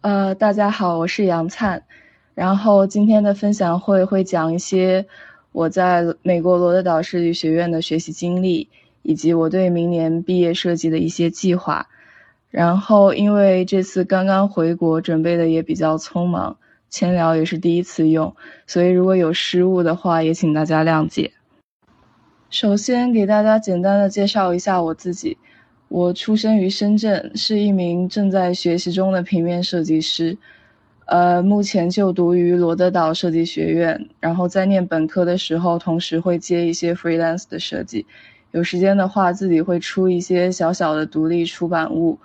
呃，大家好，我是杨灿，然后今天的分享会会讲一些我在美国罗德岛设计学院的学习经历，以及我对明年毕业设计的一些计划。然后因为这次刚刚回国，准备的也比较匆忙，千聊也是第一次用，所以如果有失误的话，也请大家谅解。首先给大家简单的介绍一下我自己。我出生于深圳，是一名正在学习中的平面设计师，呃，目前就读于罗德岛设计学院。然后在念本科的时候，同时会接一些 freelance 的设计，有时间的话自己会出一些小小的独立出版物，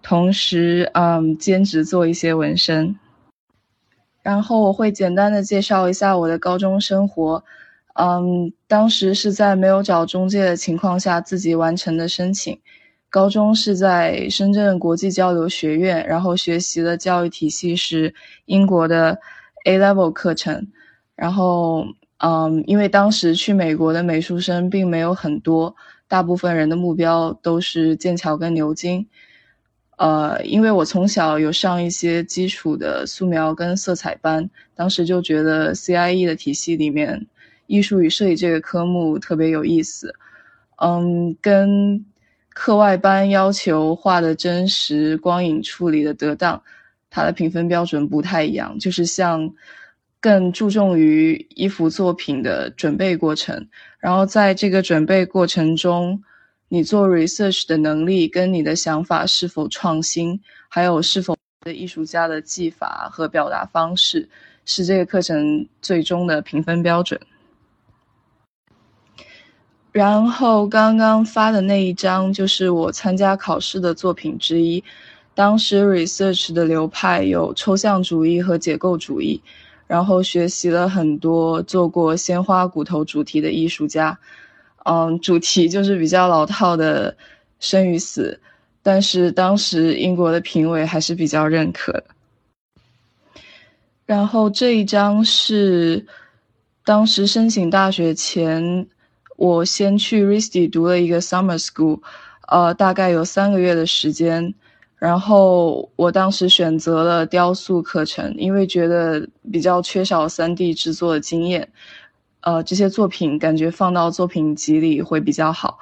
同时嗯兼职做一些纹身。然后我会简单的介绍一下我的高中生活，嗯，当时是在没有找中介的情况下自己完成的申请。高中是在深圳国际交流学院，然后学习的教育体系是英国的 A Level 课程。然后，嗯，因为当时去美国的美术生并没有很多，大部分人的目标都是剑桥跟牛津。呃，因为我从小有上一些基础的素描跟色彩班，当时就觉得 CIE 的体系里面，艺术与设计这个科目特别有意思。嗯，跟课外班要求画的真实、光影处理的得当，它的评分标准不太一样，就是像更注重于一幅作品的准备过程。然后在这个准备过程中，你做 research 的能力跟你的想法是否创新，还有是否的艺术家的技法和表达方式，是这个课程最终的评分标准。然后刚刚发的那一张就是我参加考试的作品之一。当时 research 的流派有抽象主义和解构主义，然后学习了很多做过鲜花骨头主题的艺术家。嗯，主题就是比较老套的生与死，但是当时英国的评委还是比较认可。然后这一张是当时申请大学前。我先去 RISD 读了一个 summer school，呃，大概有三个月的时间。然后我当时选择了雕塑课程，因为觉得比较缺少 3D 制作的经验，呃，这些作品感觉放到作品集里会比较好。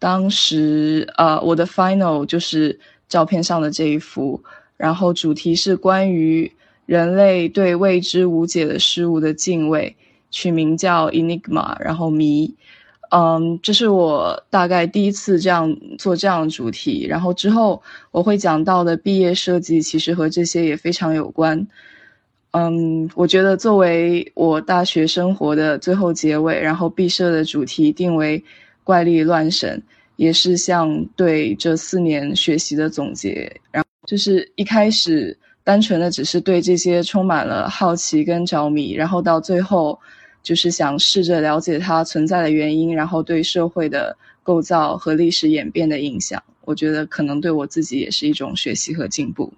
当时，呃，我的 final 就是照片上的这一幅，然后主题是关于人类对未知无解的事物的敬畏。取名叫 Enigma，然后谜，嗯，这是我大概第一次这样做这样的主题。然后之后我会讲到的毕业设计，其实和这些也非常有关。嗯，我觉得作为我大学生活的最后结尾，然后毕设的主题定为怪力乱神，也是像对这四年学习的总结。然后就是一开始单纯的只是对这些充满了好奇跟着迷，然后到最后。就是想试着了解它存在的原因，然后对社会的构造和历史演变的影响。我觉得可能对我自己也是一种学习和进步。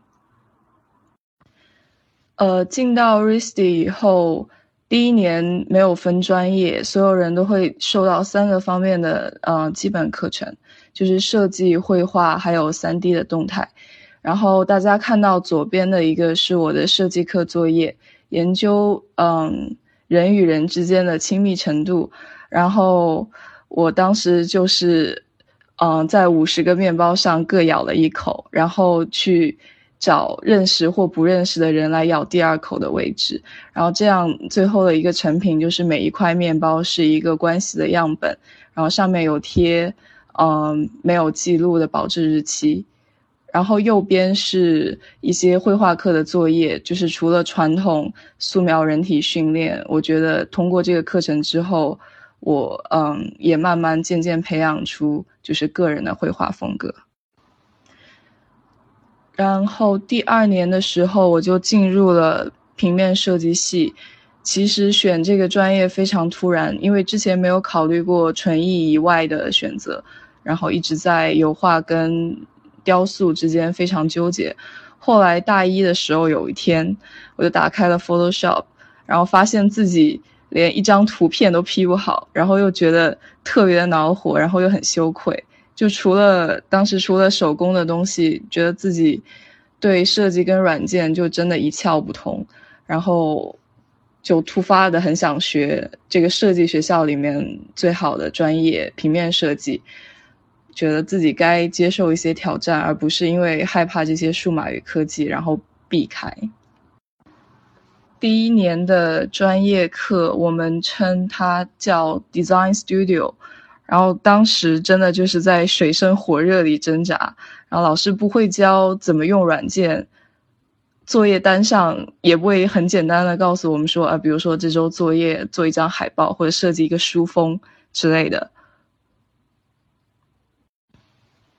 呃，进到 RISD 以后，第一年没有分专业，所有人都会受到三个方面的呃基本课程，就是设计、绘画还有 3D 的动态。然后大家看到左边的一个是我的设计课作业，研究嗯。人与人之间的亲密程度，然后我当时就是，嗯，在五十个面包上各咬了一口，然后去找认识或不认识的人来咬第二口的位置，然后这样最后的一个成品就是每一块面包是一个关系的样本，然后上面有贴，嗯，没有记录的保质日期。然后右边是一些绘画课的作业，就是除了传统素描人体训练，我觉得通过这个课程之后，我嗯也慢慢渐渐培养出就是个人的绘画风格。然后第二年的时候，我就进入了平面设计系。其实选这个专业非常突然，因为之前没有考虑过纯艺以外的选择，然后一直在油画跟。雕塑之间非常纠结，后来大一的时候有一天，我就打开了 Photoshop，然后发现自己连一张图片都 P 不好，然后又觉得特别的恼火，然后又很羞愧。就除了当时除了手工的东西，觉得自己对设计跟软件就真的一窍不通，然后就突发的很想学这个设计学校里面最好的专业平面设计，觉得自己该接受一些挑战，而不是因为害怕这些数码与科技然后避开。第一年的专业课，我们称它叫 Design Studio，然后当时真的就是在水深火热里挣扎，然后老师不会教怎么用软件，作业单上也不会很简单的告诉我们说啊，比如说这周作业做一张海报或者设计一个书封之类的，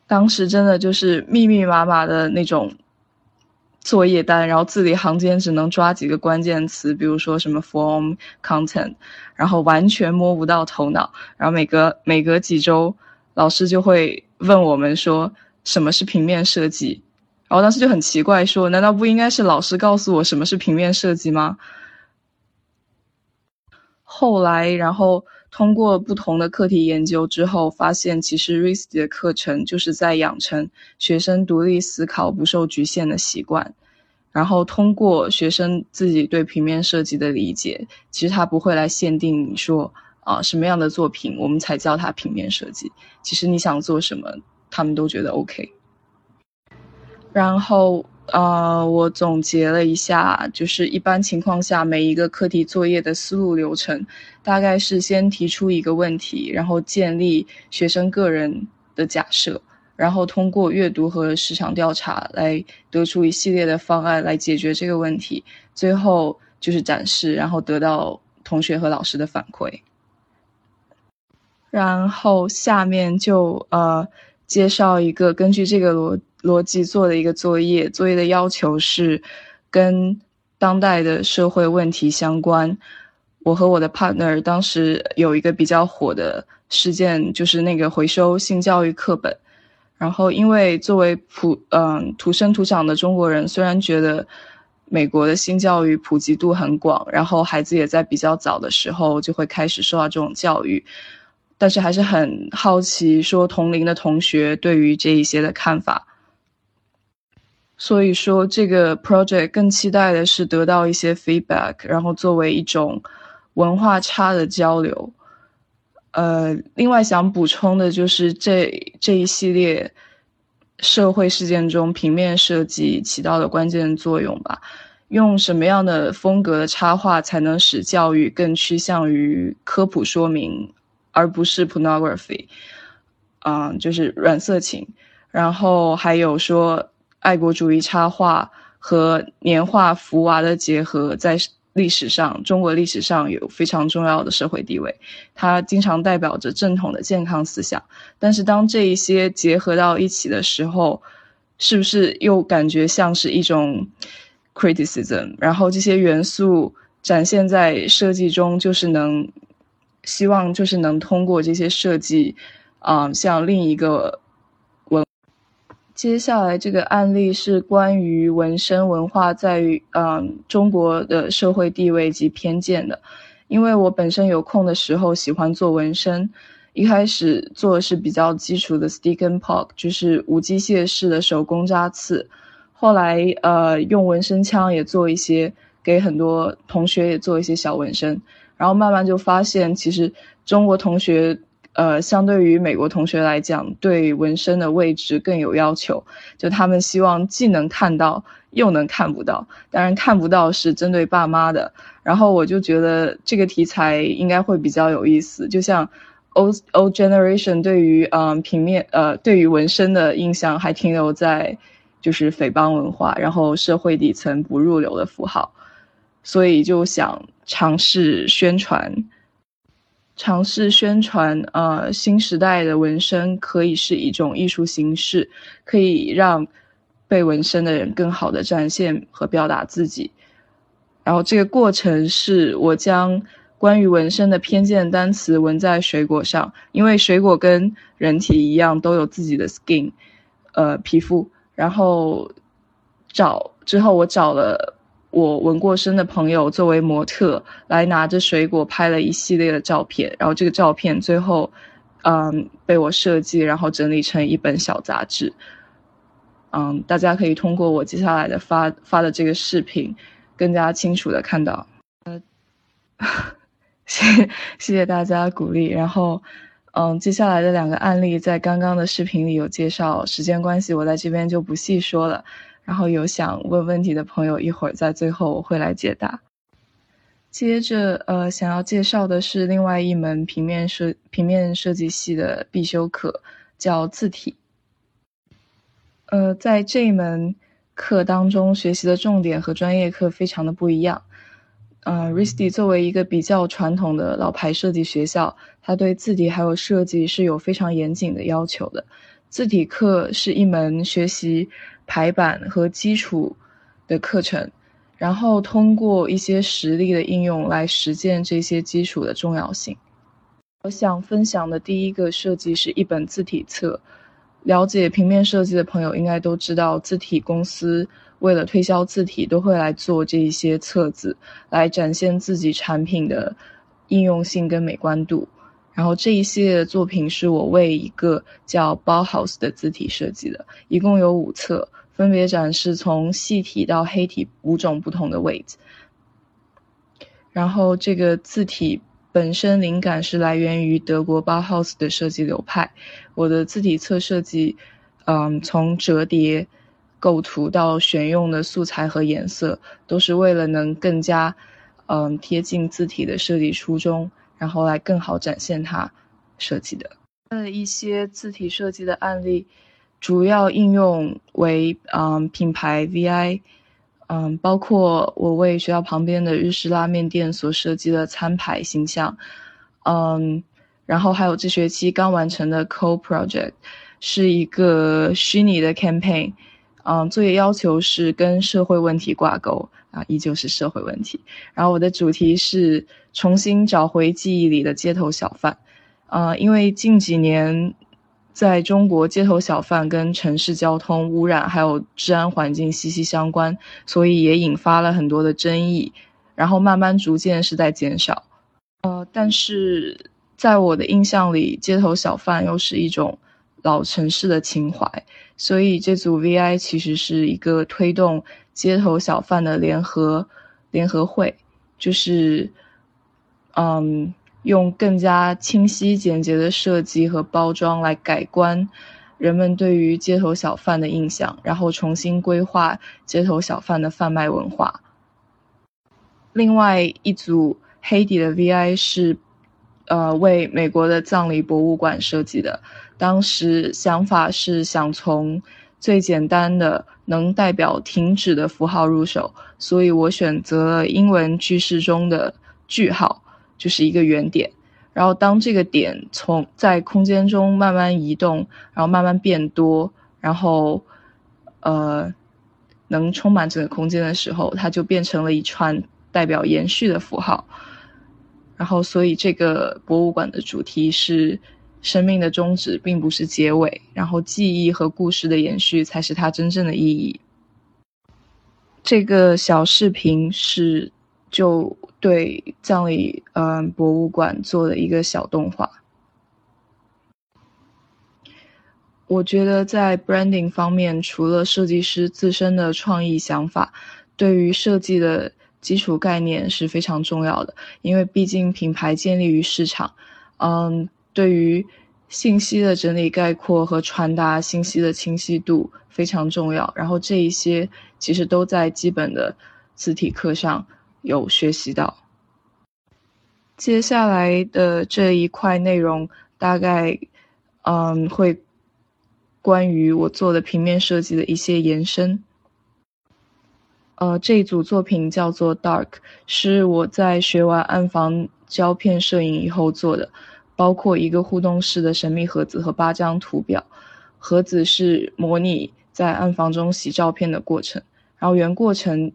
当时真的就是密密麻麻的那种。作业单，然后字里行间只能抓几个关键词，比如说什么 form content，然后完全摸不到头脑。然后每隔每隔几周，老师就会问我们说什么是平面设计，然后当时就很奇怪，说难道不应该是老师告诉我什么是平面设计吗？后来，然后。通过不同的课题研究之后，发现其实 RISD 的课程就是在养成学生独立思考、不受局限的习惯。然后通过学生自己对平面设计的理解，其实他不会来限定你说啊什么样的作品我们才叫它平面设计。其实你想做什么，他们都觉得 OK。然后。呃，我总结了一下，就是一般情况下，每一个课题作业的思路流程，大概是先提出一个问题，然后建立学生个人的假设，然后通过阅读和市场调查来得出一系列的方案来解决这个问题，最后就是展示，然后得到同学和老师的反馈。然后下面就呃介绍一个根据这个逻。逻辑做的一个作业，作业的要求是跟当代的社会问题相关。我和我的 partner 当时有一个比较火的事件，就是那个回收性教育课本。然后，因为作为普嗯土生土长的中国人，虽然觉得美国的性教育普及度很广，然后孩子也在比较早的时候就会开始受到这种教育，但是还是很好奇，说同龄的同学对于这一些的看法。所以说，这个 project 更期待的是得到一些 feedback，然后作为一种文化差的交流。呃，另外想补充的就是这这一系列社会事件中，平面设计起到的关键作用吧。用什么样的风格的插画才能使教育更趋向于科普说明，而不是 pornography？嗯，就是软色情。然后还有说。爱国主义插画和年画福娃的结合，在历史上，中国历史上有非常重要的社会地位。它经常代表着正统的健康思想。但是，当这一些结合到一起的时候，是不是又感觉像是一种 criticism？然后这些元素展现在设计中，就是能希望就是能通过这些设计，啊，像另一个文。接下来这个案例是关于纹身文化在于嗯中国的社会地位及偏见的，因为我本身有空的时候喜欢做纹身，一开始做的是比较基础的 stick and poke，就是无机械式的手工扎刺，后来呃用纹身枪也做一些，给很多同学也做一些小纹身，然后慢慢就发现其实中国同学。呃，相对于美国同学来讲，对纹身的位置更有要求。就他们希望既能看到，又能看不到。当然，看不到是针对爸妈的。然后我就觉得这个题材应该会比较有意思。就像 old old generation 对于嗯平面呃对于纹身的印象还停留在就是匪帮文化，然后社会底层不入流的符号，所以就想尝试宣传。尝试宣传，呃，新时代的纹身可以是一种艺术形式，可以让被纹身的人更好的展现和表达自己。然后这个过程是我将关于纹身的偏见单词纹在水果上，因为水果跟人体一样都有自己的 skin，呃，皮肤。然后找之后，我找了。我纹过身的朋友作为模特来拿着水果拍了一系列的照片，然后这个照片最后，嗯，被我设计，然后整理成一本小杂志。嗯，大家可以通过我接下来的发发的这个视频，更加清楚的看到。呃，谢谢谢大家鼓励。然后，嗯，接下来的两个案例在刚刚的视频里有介绍，时间关系我在这边就不细说了。然后有想问问题的朋友，一会儿在最后我会来解答。接着，呃，想要介绍的是另外一门平面设平面设计系的必修课，叫字体。呃，在这一门课当中，学习的重点和专业课非常的不一样。呃，RISD 作为一个比较传统的老牌设计学校，它对字体还有设计是有非常严谨的要求的。字体课是一门学习排版和基础的课程。然后通过一些实例的应用来实践这些基础的重要性。我想分享的第一个设计是一本字体册。了解平面设计的朋友应该都知道，字体公司为了推销字体，都会来做这一些册子，来展现自己产品的应用性跟美观度。然后这一系列的作品是我为一个叫 Bauhaus 的字体设计的，一共有五册。分别展示从细体到黑体五种不同的位置。然后这个字体本身灵感是来源于德国 Bauhaus 的设计流派。我的字体册设计，嗯，从折叠、构图到选用的素材和颜色，都是为了能更加，嗯，贴近字体的设计初衷，然后来更好展现它设计的。呃，一些字体设计的案例。主要应用为嗯品牌 VI，嗯包括我为学校旁边的日式拉面店所设计的餐牌形象，嗯，然后还有这学期刚完成的 Co Project，是一个虚拟的 campaign，嗯作业要求是跟社会问题挂钩啊，依旧是社会问题。然后我的主题是重新找回记忆里的街头小贩，呃，因为近几年。在中国，街头小贩跟城市交通污染还有治安环境息息相关，所以也引发了很多的争议。然后慢慢逐渐是在减少。呃，但是在我的印象里，街头小贩又是一种老城市的情怀，所以这组 VI 其实是一个推动街头小贩的联合联合会，就是，嗯。用更加清晰简洁的设计和包装来改观人们对于街头小贩的印象，然后重新规划街头小贩的贩卖文化。另外一组黑底的 VI 是，呃，为美国的葬礼博物馆设计的。当时想法是想从最简单的能代表停止的符号入手，所以我选择了英文句式中的句号。就是一个圆点，然后当这个点从在空间中慢慢移动，然后慢慢变多，然后，呃，能充满整个空间的时候，它就变成了一串代表延续的符号。然后，所以这个博物馆的主题是生命的终止，并不是结尾。然后，记忆和故事的延续才是它真正的意义。这个小视频是就。对葬礼嗯博物馆做的一个小动画，我觉得在 branding 方面，除了设计师自身的创意想法，对于设计的基础概念是非常重要的。因为毕竟品牌建立于市场，嗯，对于信息的整理概括和传达信息的清晰度非常重要。然后这一些其实都在基本的字体课上。有学习到。接下来的这一块内容，大概，嗯，会关于我做的平面设计的一些延伸。呃，这一组作品叫做 Dark，是我在学完暗房胶片摄影以后做的，包括一个互动式的神秘盒子和八张图表。盒子是模拟在暗房中洗照片的过程，然后原过程。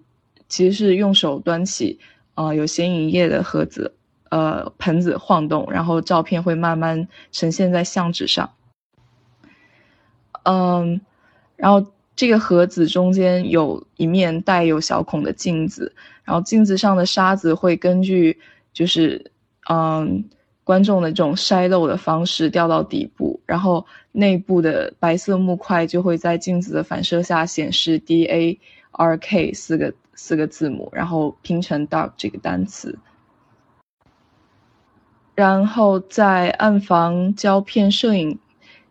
其实是用手端起，呃，有显影液的盒子，呃，盆子晃动，然后照片会慢慢呈现在相纸上。嗯，然后这个盒子中间有一面带有小孔的镜子，然后镜子上的沙子会根据就是嗯观众的这种筛漏的方式掉到底部，然后内部的白色木块就会在镜子的反射下显示 D A R K 四个四个字母，然后拼成 dark 这个单词。然后在暗房胶片摄影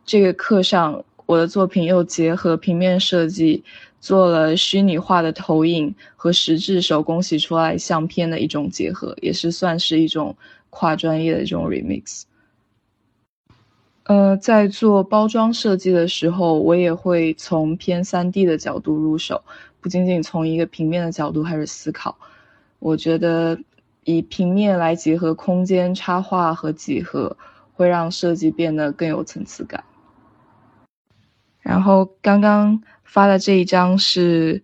这个课上，我的作品又结合平面设计，做了虚拟化的投影和实质手工洗出来相片的一种结合，也是算是一种。跨专业的这种 remix，呃，在做包装设计的时候，我也会从偏三 D 的角度入手，不仅仅从一个平面的角度开始思考。我觉得以平面来结合空间插画和几何，会让设计变得更有层次感。然后刚刚发的这一张是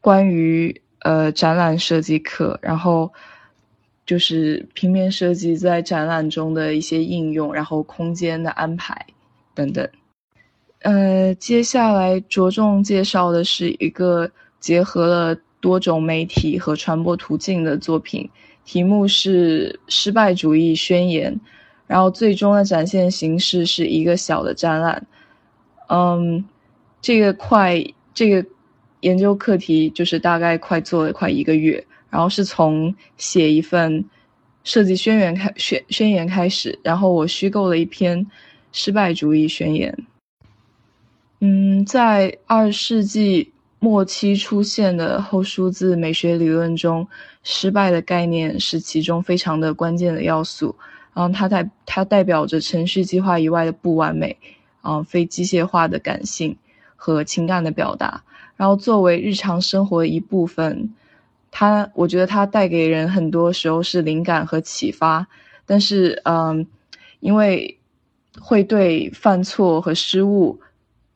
关于呃展览设计课，然后。就是平面设计在展览中的一些应用，然后空间的安排等等。呃，接下来着重介绍的是一个结合了多种媒体和传播途径的作品，题目是《失败主义宣言》，然后最终的展现形式是一个小的展览。嗯，这个快，这个研究课题就是大概快做了快一个月。然后是从写一份设计宣言开宣宣言开始，然后我虚构了一篇失败主义宣言。嗯，在二世纪末期出现的后数字美学理论中，失败的概念是其中非常的关键的要素。然后它代它代表着程序计划以外的不完美，啊，非机械化的感性和情感的表达。然后作为日常生活的一部分。它，我觉得它带给人很多时候是灵感和启发，但是，嗯，因为会对犯错和失误，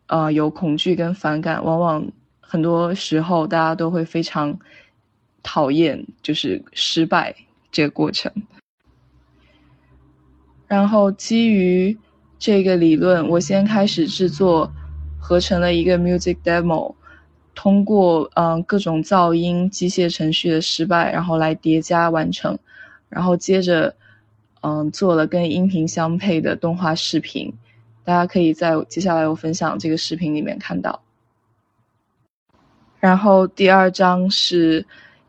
呃，有恐惧跟反感，往往很多时候大家都会非常讨厌，就是失败这个过程。然后基于这个理论，我先开始制作，合成了一个 music demo。通过嗯各种噪音、机械程序的失败，然后来叠加完成，然后接着嗯做了跟音频相配的动画视频，大家可以在接下来我分享这个视频里面看到。然后第二章是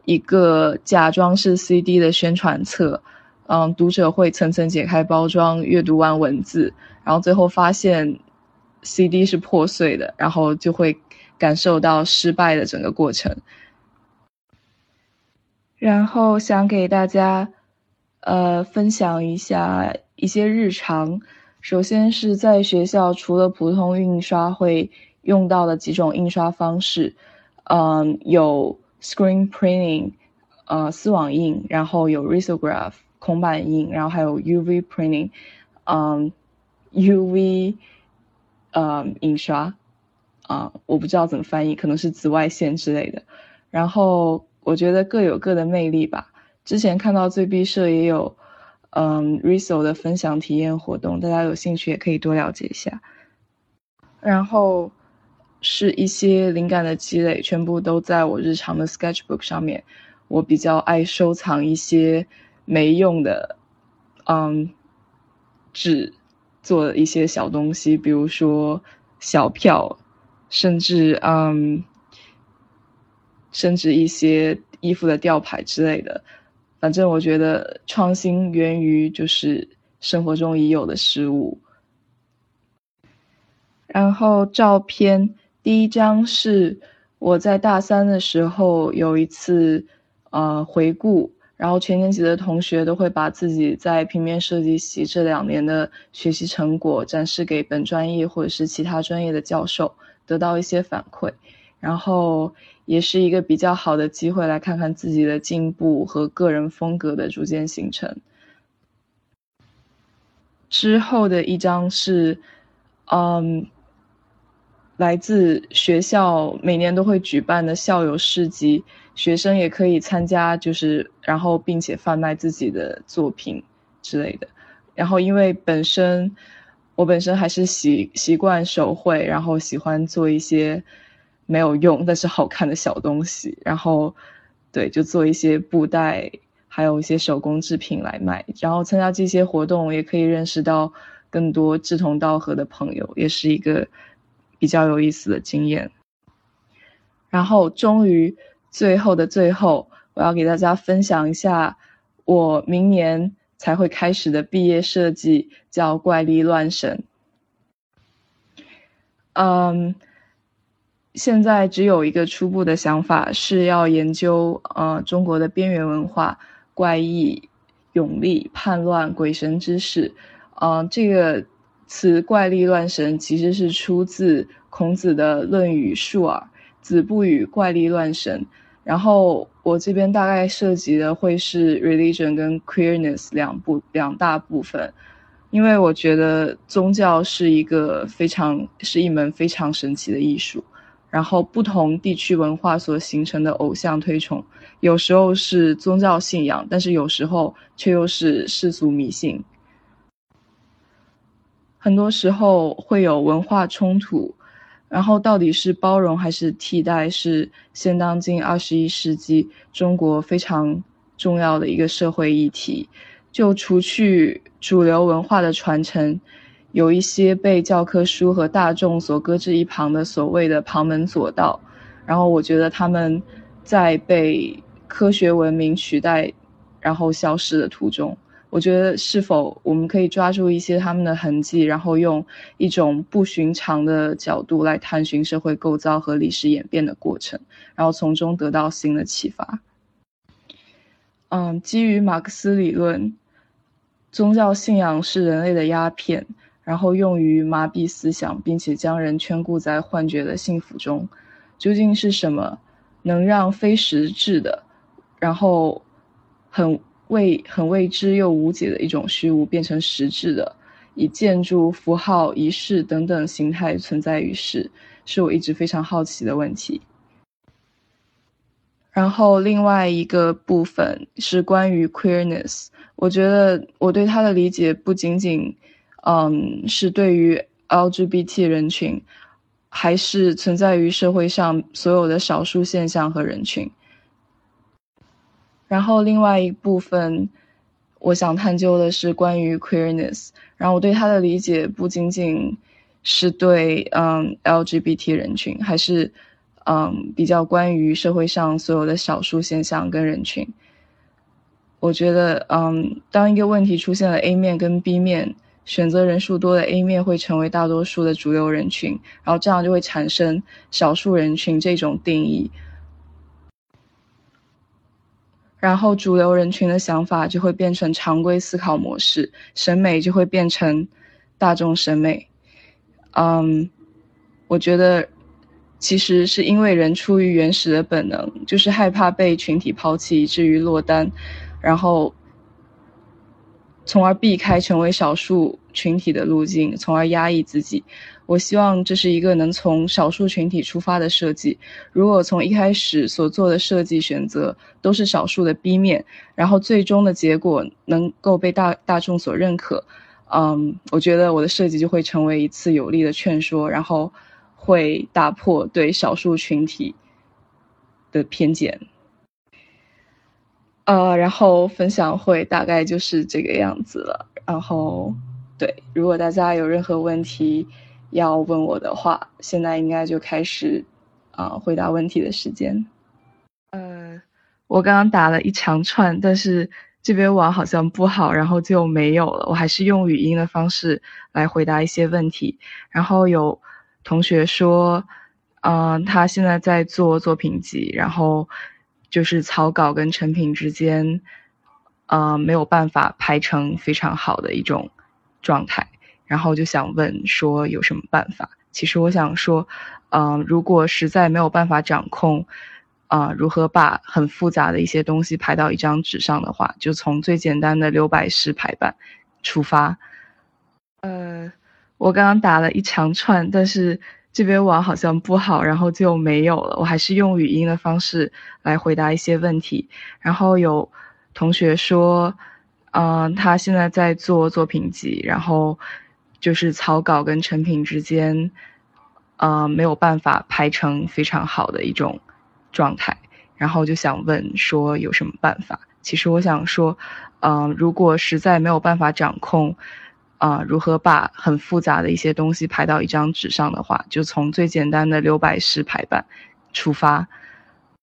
一个假装是 CD 的宣传册，嗯，读者会层层解开包装，阅读完文字，然后最后发现 CD 是破碎的，然后就会。感受到失败的整个过程，然后想给大家，呃，分享一下一些日常。首先是在学校，除了普通印刷会用到的几种印刷方式，嗯，有 screen printing，呃，丝网印，然后有 risograph 孔板印，然后还有 UV printing，嗯，UV，呃，印刷。啊，我不知道怎么翻译，可能是紫外线之类的。然后我觉得各有各的魅力吧。之前看到最毕设也有，嗯，Riso 的分享体验活动，大家有兴趣也可以多了解一下。然后是一些灵感的积累，全部都在我日常的 Sketchbook 上面。我比较爱收藏一些没用的，嗯，纸做的一些小东西，比如说小票。甚至嗯，甚至一些衣服的吊牌之类的，反正我觉得创新源于就是生活中已有的事物。然后照片第一张是我在大三的时候有一次呃回顾，然后全年级的同学都会把自己在平面设计系这两年的学习成果展示给本专业或者是其他专业的教授。得到一些反馈，然后也是一个比较好的机会，来看看自己的进步和个人风格的逐渐形成。之后的一张是，嗯，来自学校每年都会举办的校友市集，学生也可以参加，就是然后并且贩卖自己的作品之类的。然后因为本身。我本身还是习习惯手绘，然后喜欢做一些没有用但是好看的小东西，然后对，就做一些布袋，还有一些手工制品来卖。然后参加这些活动，也可以认识到更多志同道合的朋友，也是一个比较有意思的经验。然后，终于最后的最后，我要给大家分享一下我明年才会开始的毕业设计，叫《怪力乱神》。嗯。现在只有一个初步的想法，是要研究呃中国的边缘文化、怪异、勇力、叛乱、鬼神之事。呃，这个词“怪力乱神”其实是出自孔子的《论语·述而》，子不语怪力乱神。然后我这边大概涉及的会是 religion 跟 queerness 两部两大部分，因为我觉得宗教是一个非常是一门非常神奇的艺术。然后，不同地区文化所形成的偶像推崇，有时候是宗教信仰，但是有时候却又是世俗迷信。很多时候会有文化冲突，然后到底是包容还是替代，是现当今二十一世纪中国非常重要的一个社会议题。就除去主流文化的传承。有一些被教科书和大众所搁置一旁的所谓的旁门左道，然后我觉得他们在被科学文明取代，然后消失的途中。我觉得是否我们可以抓住一些他们的痕迹，然后用一种不寻常的角度来探寻社会构造和历史演变的过程，然后从中得到新的启发。嗯，基于马克思理论，宗教信仰是人类的鸦片。然后用于麻痹思想，并且将人圈固在幻觉的幸福中。究竟是什么能让非实质的，然后很未很未知又无解的一种虚无变成实质的，以建筑、符号、仪式等等形态存在于世，是我一直非常好奇的问题。然后另外一个部分是关于 queerness，我觉得我对它的理解不仅仅。嗯，是对于 LGBT 人群，还是存在于社会上所有的少数现象和人群？然后另外一部分，我想探究的是关于 queerness。然后我对它的理解不仅仅是对嗯 LGBT 人群，还是嗯比较关于社会上所有的少数现象跟人群。我觉得，嗯，当一个问题出现了 A 面跟 B 面。选择人数多的 A 面会成为大多数的主流人群，然后这样就会产生少数人群这种定义，然后主流人群的想法就会变成常规思考模式，审美就会变成大众审美。嗯，我觉得其实是因为人出于原始的本能，就是害怕被群体抛弃，以至于落单，然后。从而避开成为少数群体的路径，从而压抑自己。我希望这是一个能从少数群体出发的设计。如果从一开始所做的设计选择都是少数的 B 面，然后最终的结果能够被大大众所认可，嗯，我觉得我的设计就会成为一次有力的劝说，然后会打破对少数群体的偏见。呃，然后分享会大概就是这个样子了。然后，对，如果大家有任何问题要问我的话，现在应该就开始啊回答问题的时间。呃，我刚刚打了一长串，但是这边网好像不好，然后就没有了。我还是用语音的方式来回答一些问题。然后有同学说，嗯，他现在在做作品集，然后。就是草稿跟成品之间，呃，没有办法排成非常好的一种状态，然后就想问说有什么办法？其实我想说，嗯，如果实在没有办法掌控，啊，如何把很复杂的一些东西排到一张纸上的话，就从最简单的留白式排版出发。呃，我刚刚打了一长串，但是。这边网好像不好，然后就没有了。我还是用语音的方式来回答一些问题。然后有同学说，嗯，他现在在做作品集，然后就是草稿跟成品之间，呃，没有办法排成非常好的一种状态。然后就想问说有什么办法？其实我想说，嗯，如果实在没有办法掌控，啊，如何把很复杂的一些东西排到一张纸上的话，就从最简单的留白式排版出发。